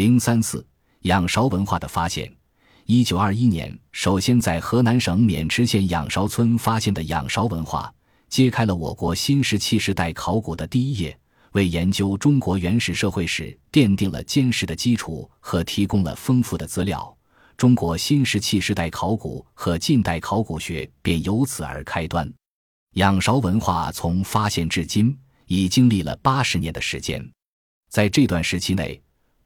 零三四仰韶文化的发现。一九二一年，首先在河南省渑池县仰韶村发现的仰韶文化，揭开了我国新石器时代考古的第一页，为研究中国原始社会史奠定了坚实的基础和提供了丰富的资料。中国新石器时代考古和近代考古学便由此而开端。仰韶文化从发现至今，已经历了八十年的时间，在这段时期内。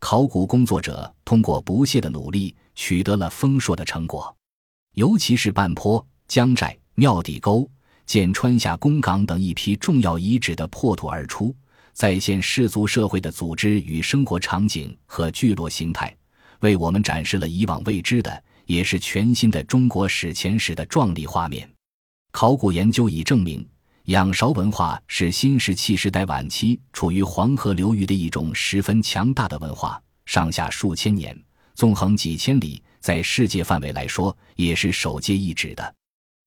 考古工作者通过不懈的努力，取得了丰硕的成果。尤其是半坡、江寨、庙底沟、建川下公岗等一批重要遗址的破土而出，再现氏族社会的组织与生活场景和聚落形态，为我们展示了以往未知的，也是全新的中国史前史的壮丽画面。考古研究已证明。仰韶文化是新石器时代晚期处于黄河流域的一种十分强大的文化，上下数千年，纵横几千里，在世界范围来说也是首接一指的。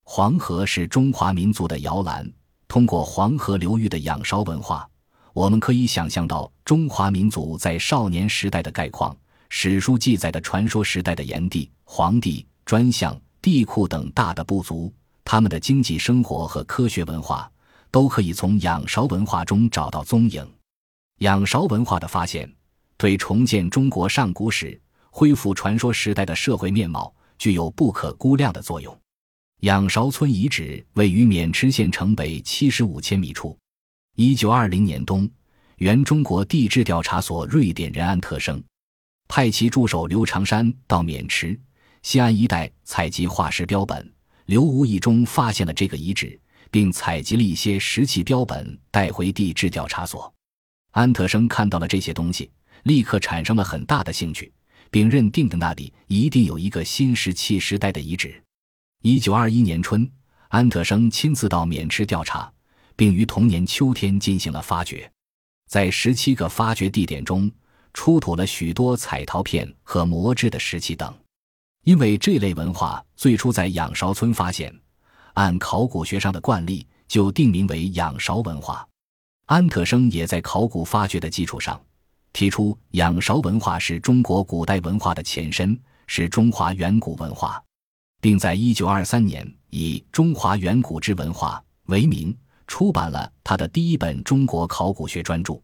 黄河是中华民族的摇篮，通过黄河流域的仰韶文化，我们可以想象到中华民族在少年时代的概况。史书记载的传说时代的炎帝、黄帝、专项、帝喾等大的部族。他们的经济生活和科学文化都可以从仰韶文化中找到踪影。仰韶文化的发现，对重建中国上古史、恢复传说时代的社会面貌具有不可估量的作用。仰韶村遗址位于渑池县城北七十五千米处。一九二零年冬，原中国地质调查所瑞典人安特生派其助手刘长山到渑池西安一带采集化石标本。刘无意中发现了这个遗址，并采集了一些石器标本带回地质调查所。安特生看到了这些东西，立刻产生了很大的兴趣，并认定的那里一定有一个新石器时代的遗址。一九二一年春，安特生亲自到渑池调查，并于同年秋天进行了发掘。在十七个发掘地点中，出土了许多彩陶片和磨制的石器等。因为这类文化最初在仰韶村发现，按考古学上的惯例，就定名为仰韶文化。安特生也在考古发掘的基础上，提出仰韶文化是中国古代文化的前身，是中华远古文化，并在一九二三年以《中华远古之文化》为名出版了他的第一本中国考古学专著。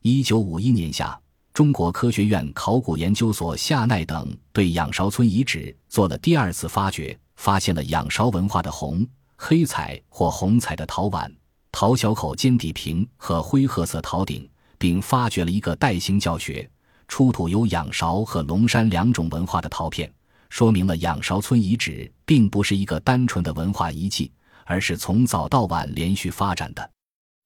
一九五一年夏。中国科学院考古研究所夏奈等对仰韶村遗址做了第二次发掘，发现了仰韶文化的红、黑彩或红彩的陶碗、陶小口尖底瓶和灰褐色陶鼎，并发掘了一个带形教学，出土有仰韶和龙山两种文化的陶片，说明了仰韶村遗址并不是一个单纯的文化遗迹，而是从早到晚连续发展的。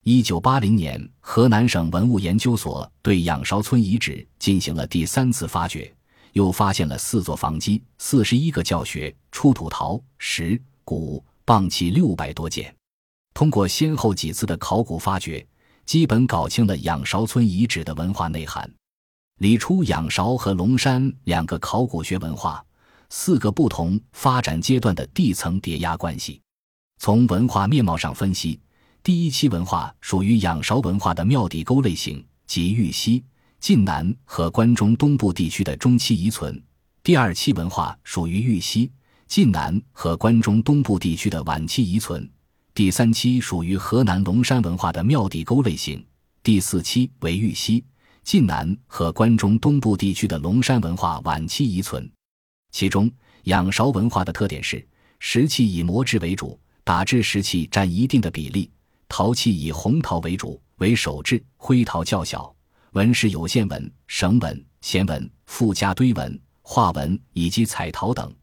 一九八零年，河南省文物研究所对仰韶村遗址进行了第三次发掘，又发现了四座房基、四十一个教学，出土陶、石、骨、蚌器六百多件。通过先后几次的考古发掘，基本搞清了仰韶村遗址的文化内涵，理出仰韶和龙山两个考古学文化四个不同发展阶段的地层叠压关系。从文化面貌上分析。第一期文化属于仰韶文化的庙底沟类型，即玉溪、晋南和关中东部地区的中期遗存；第二期文化属于玉溪、晋南和关中东部地区的晚期遗存；第三期属于河南龙山文化的庙底沟类型；第四期为玉溪、晋南和关中东部地区的龙山文化晚期遗存。其中，仰韶文化的特点是石器以磨制为主，打制石器占一定的比例。陶器以红陶为主，为手制，灰陶较小。纹饰有线纹、绳纹、弦纹、附加堆纹、画纹以及彩陶等。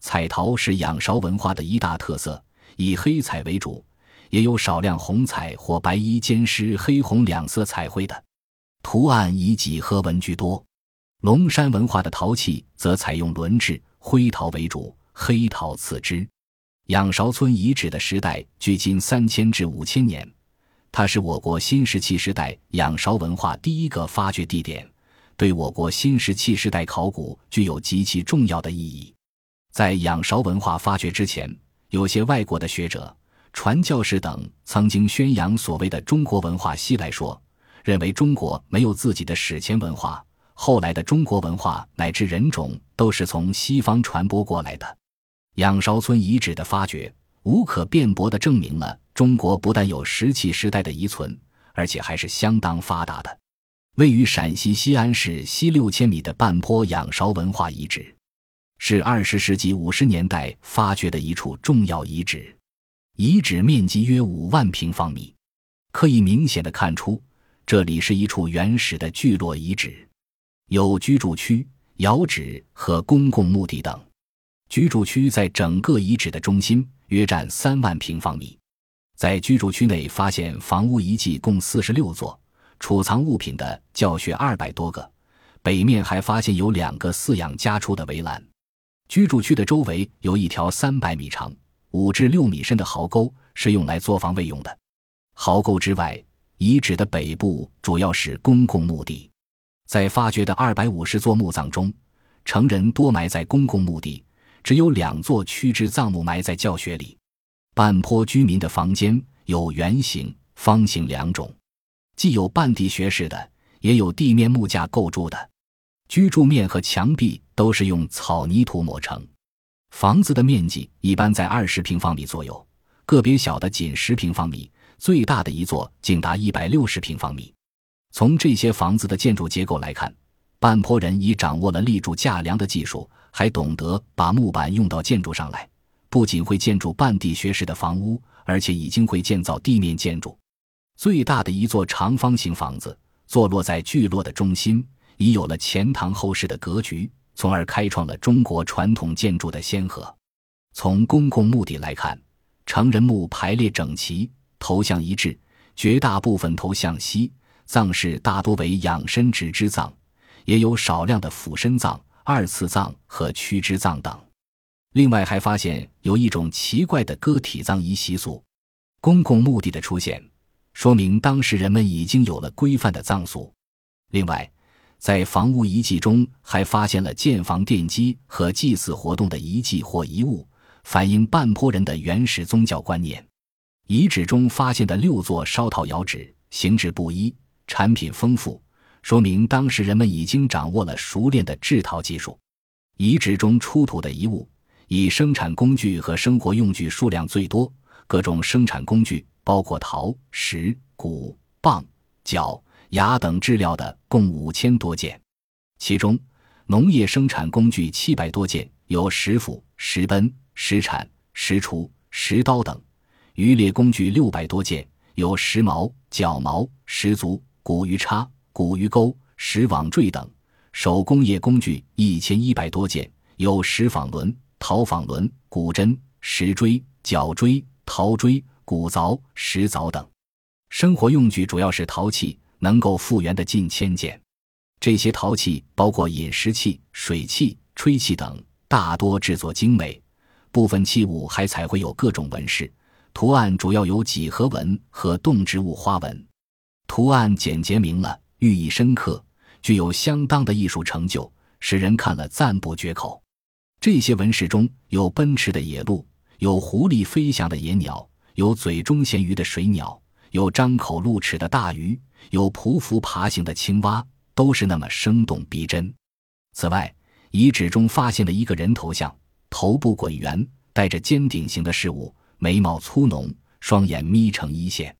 彩陶是仰韶文化的一大特色，以黑彩为主，也有少量红彩或白衣兼施黑红两色彩绘的。图案以几何纹居多。龙山文化的陶器则采用轮制，灰陶为主，黑陶次之。仰韶村遗址的时代距今三千至五千年，它是我国新石器时代仰韶文化第一个发掘地点，对我国新石器时代考古具有极其重要的意义。在仰韶文化发掘之前，有些外国的学者、传教士等曾经宣扬所谓的中国文化西来说，认为中国没有自己的史前文化，后来的中国文化乃至人种都是从西方传播过来的。仰韶村遗址的发掘，无可辩驳地证明了中国不但有石器时代的遗存，而且还是相当发达的。位于陕西西安市西六千米的半坡仰韶文化遗址，是二十世纪五十年代发掘的一处重要遗址。遗址面积约五万平方米，可以明显的看出，这里是一处原始的聚落遗址，有居住区、窑址和公共墓地等。居住区在整个遗址的中心，约占三万平方米。在居住区内发现房屋遗迹共四十六座，储藏物品的教学二百多个。北面还发现有两个饲养家畜的围栏。居住区的周围有一条三百米长。五至六米深的壕沟是用来作防卫用的。壕沟之外，遗址的北部主要是公共墓地。在发掘的二百五十座墓葬中，成人多埋在公共墓地，只有两座屈肢葬墓埋在教学里。半坡居民的房间有圆形、方形两种，既有半地穴式的，也有地面木架构筑的。居住面和墙壁都是用草泥土抹成。房子的面积一般在二十平方米左右，个别小的仅十平方米，最大的一座竟达一百六十平方米。从这些房子的建筑结构来看，半坡人已掌握了立柱架梁的技术，还懂得把木板用到建筑上来。不仅会建筑半地穴式的房屋，而且已经会建造地面建筑。最大的一座长方形房子坐落在聚落的中心，已有了前堂后室的格局。从而开创了中国传统建筑的先河。从公共墓地来看，成人墓排列整齐，头向一致，绝大部分头向西，葬式大多为仰身直肢葬，也有少量的俯身葬、二次葬和屈肢葬等。另外，还发现有一种奇怪的割体葬仪习俗。公共墓地的出现，说明当时人们已经有了规范的葬俗。另外，在房屋遗迹中，还发现了建房奠基和祭祀活动的遗迹或遗物，反映半坡人的原始宗教观念。遗址中发现的六座烧陶窑址，形制不一，产品丰富，说明当时人们已经掌握了熟练的制陶技术。遗址中出土的遗物，以生产工具和生活用具数量最多，各种生产工具包括陶、石、骨、棒、角。牙等质料的共五千多件，其中农业生产工具七百多件，有石斧、石奔、石铲、石锄、石刀等；渔猎工具六百多件，有石矛、角矛、石足、骨鱼叉、古鱼钩、石网坠等；手工业工具一千一百多件，有石纺轮、陶纺轮、古针、石锥、角锥、陶锥、骨凿、石凿等；生活用具主要是陶器。能够复原的近千件，这些陶器包括饮食器、水器、吹器等，大多制作精美。部分器物还彩绘有各种纹饰，图案主要有几何纹和动植物花纹。图案简洁明了，寓意深刻，具有相当的艺术成就，使人看了赞不绝口。这些纹饰中有奔驰的野鹿，有狐狸飞翔的野鸟，有嘴中衔鱼的水鸟，有张口露齿的大鱼。有匍匐爬行的青蛙，都是那么生动逼真。此外，遗址中发现了一个人头像，头部滚圆，戴着尖顶形的饰物，眉毛粗浓，双眼眯成一线，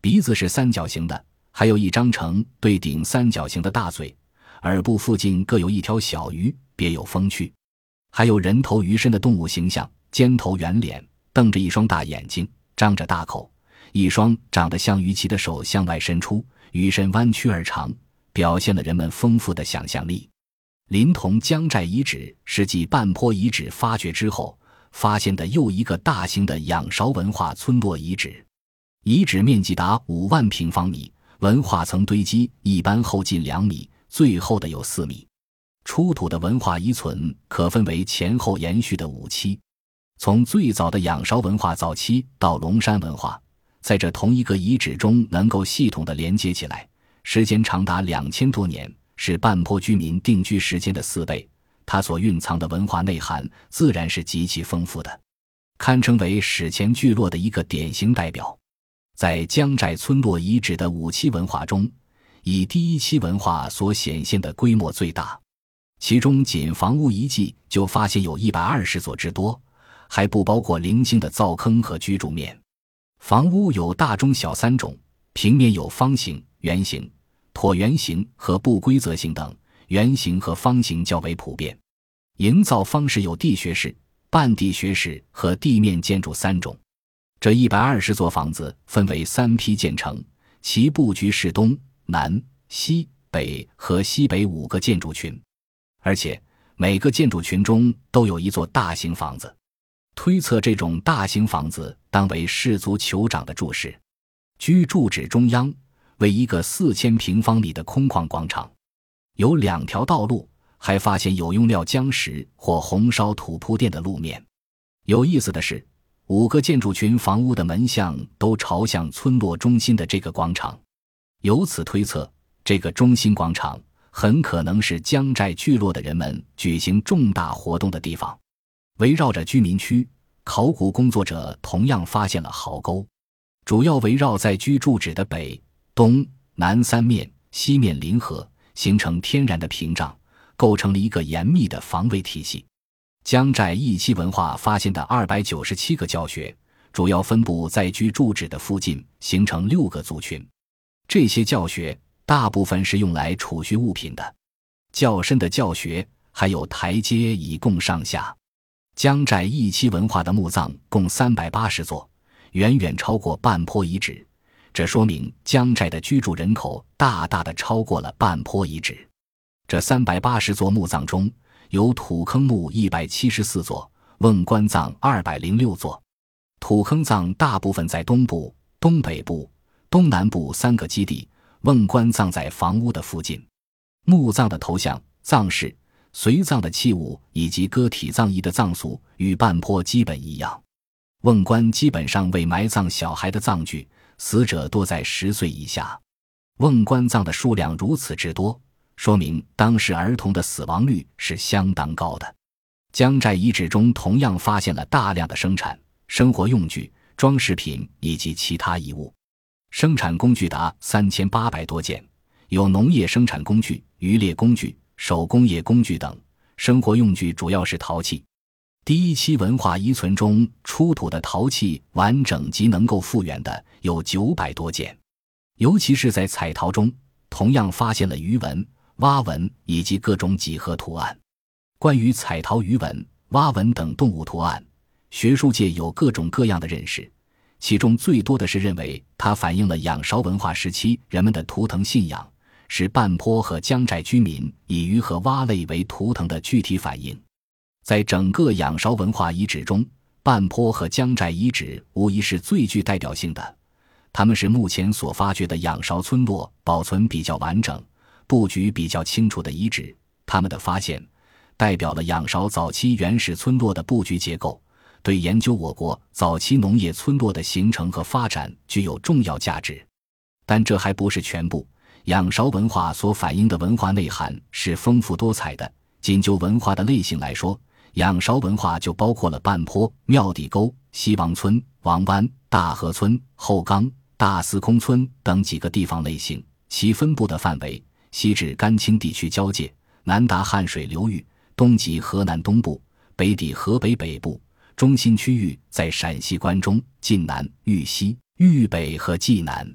鼻子是三角形的，还有一张呈对顶三角形的大嘴，耳部附近各有一条小鱼，别有风趣。还有人头鱼身的动物形象，尖头圆脸，瞪着一双大眼睛，张着大口。一双长得像鱼鳍的手向外伸出，鱼身弯曲而长，表现了人们丰富的想象力。临潼江寨遗址是继半坡遗址发掘之后发现的又一个大型的仰韶文化村落遗址，遗址面积达五万平方米，文化层堆积一般厚近两米，最厚的有四米。出土的文化遗存可分为前后延续的五期，从最早的仰韶文化早期到龙山文化。在这同一个遗址中，能够系统的连接起来，时间长达两千多年，是半坡居民定居时间的四倍。它所蕴藏的文化内涵自然是极其丰富的，堪称为史前聚落的一个典型代表。在江寨村落遗址的五期文化中，以第一期文化所显现的规模最大，其中仅房屋遗迹就发现有一百二十座之多，还不包括零星的灶坑和居住面。房屋有大、中、小三种，平面有方形、圆形、椭圆形和不规则形等，圆形和方形较为普遍。营造方式有地穴式、半地穴式和地面建筑三种。这一百二十座房子分为三批建成，其布局是东。南、西北和西北五个建筑群，而且每个建筑群中都有一座大型房子。推测这种大型房子当为氏族酋长的住室。居住址中央为一个四千平方米的空旷广场，有两条道路，还发现有用料浆石或红烧土铺垫的路面。有意思的是，五个建筑群房屋的门向都朝向村落中心的这个广场。由此推测，这个中心广场很可能是江寨聚落的人们举行重大活动的地方。围绕着居民区，考古工作者同样发现了壕沟，主要围绕在居住址的北、东南三面，西面临河，形成天然的屏障，构成了一个严密的防卫体系。江寨一期文化发现的二百九十七个教学，主要分布在居住址的附近，形成六个族群。这些教学大部分是用来储蓄物品的，较深的教学还有台阶以供上下。江寨一期文化的墓葬共三百八十座，远远超过半坡遗址，这说明江寨的居住人口大大的超过了半坡遗址。这三百八十座墓葬中有土坑墓一百七十四座，瓮棺葬二百零六座。土坑葬大部分在东部、东北部。东南部三个基地，瓮棺葬在房屋的附近。墓葬的头像、葬式、随葬的器物以及割体葬仪的葬俗与半坡基本一样。瓮棺基本上为埋葬小孩的葬具，死者多在十岁以下。瓮棺葬的数量如此之多，说明当时儿童的死亡率是相当高的。江寨遗址中同样发现了大量的生产、生活用具、装饰品以及其他遗物。生产工具达三千八百多件，有农业生产工具、渔猎工具、手工业工具等。生活用具主要是陶器。第一期文化遗存中出土的陶器完整及能够复原的有九百多件，尤其是在彩陶中，同样发现了鱼纹、蛙纹以及各种几何图案。关于彩陶、鱼纹、蛙纹等动物图案，学术界有各种各样的认识。其中最多的是认为它反映了仰韶文化时期人们的图腾信仰，是半坡和江寨居民以鱼和蛙类为图腾的具体反映。在整个仰韶文化遗址中，半坡和江寨遗址无疑是最具代表性的。他们是目前所发掘的仰韶村落保存比较完整、布局比较清楚的遗址。他们的发现代表了仰韶早期原始村落的布局结构。对研究我国早期农业村落的形成和发展具有重要价值，但这还不是全部。仰韶文化所反映的文化内涵是丰富多彩的。仅就文化的类型来说，仰韶文化就包括了半坡、庙底沟、西王村、王湾、大河村、后岗、大司空村等几个地方类型。其分布的范围西至甘青地区交界，南达汉水流域，东及河南东部，北抵河北北部。中心区域在陕西关中、晋南、豫西、豫北和冀南，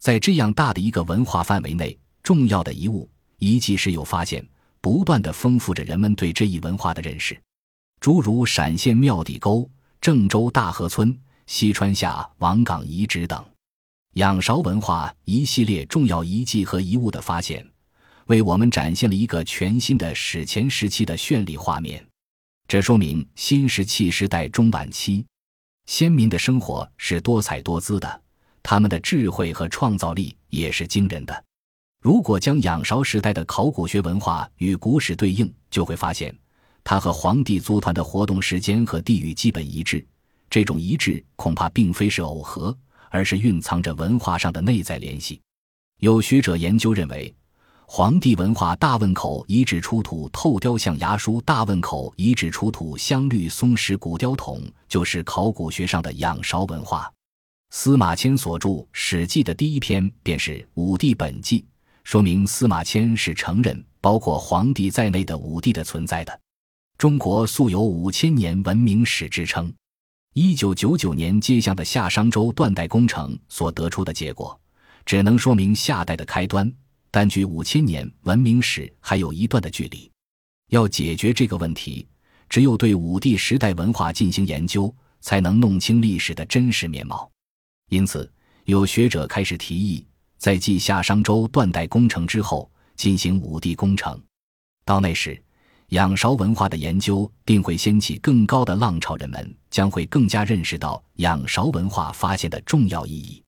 在这样大的一个文化范围内，重要的遗物遗迹时有发现，不断的丰富着人们对这一文化的认识。诸如陕县庙底沟、郑州大河村、西川下王岗遗址等，仰韶文化一系列重要遗迹和遗物的发现，为我们展现了一个全新的史前时期的绚丽画面。这说明新石器时代中晚期，先民的生活是多彩多姿的，他们的智慧和创造力也是惊人的。如果将仰韶时代的考古学文化与古史对应，就会发现，它和黄帝族团的活动时间和地域基本一致。这种一致恐怕并非是偶合，而是蕴藏着文化上的内在联系。有学者研究认为。黄帝文化大汶口遗址出土透雕象牙书，大汶口遗址出土镶绿松石骨雕筒，就是考古学上的仰韶文化。司马迁所著《史记》的第一篇便是《武帝本纪》，说明司马迁是承认包括黄帝在内的五帝的存在的。中国素有五千年文明史之称。一九九九年接向的夏商周断代工程所得出的结果，只能说明夏代的开端，但距五千年文明史还有一段的距离。要解决这个问题，只有对五帝时代文化进行研究，才能弄清历史的真实面貌。因此，有学者开始提议，在继夏商周断代工程之后，进行五帝工程。到那时，仰韶文化的研究定会掀起更高的浪潮，人们将会更加认识到仰韶文化发现的重要意义。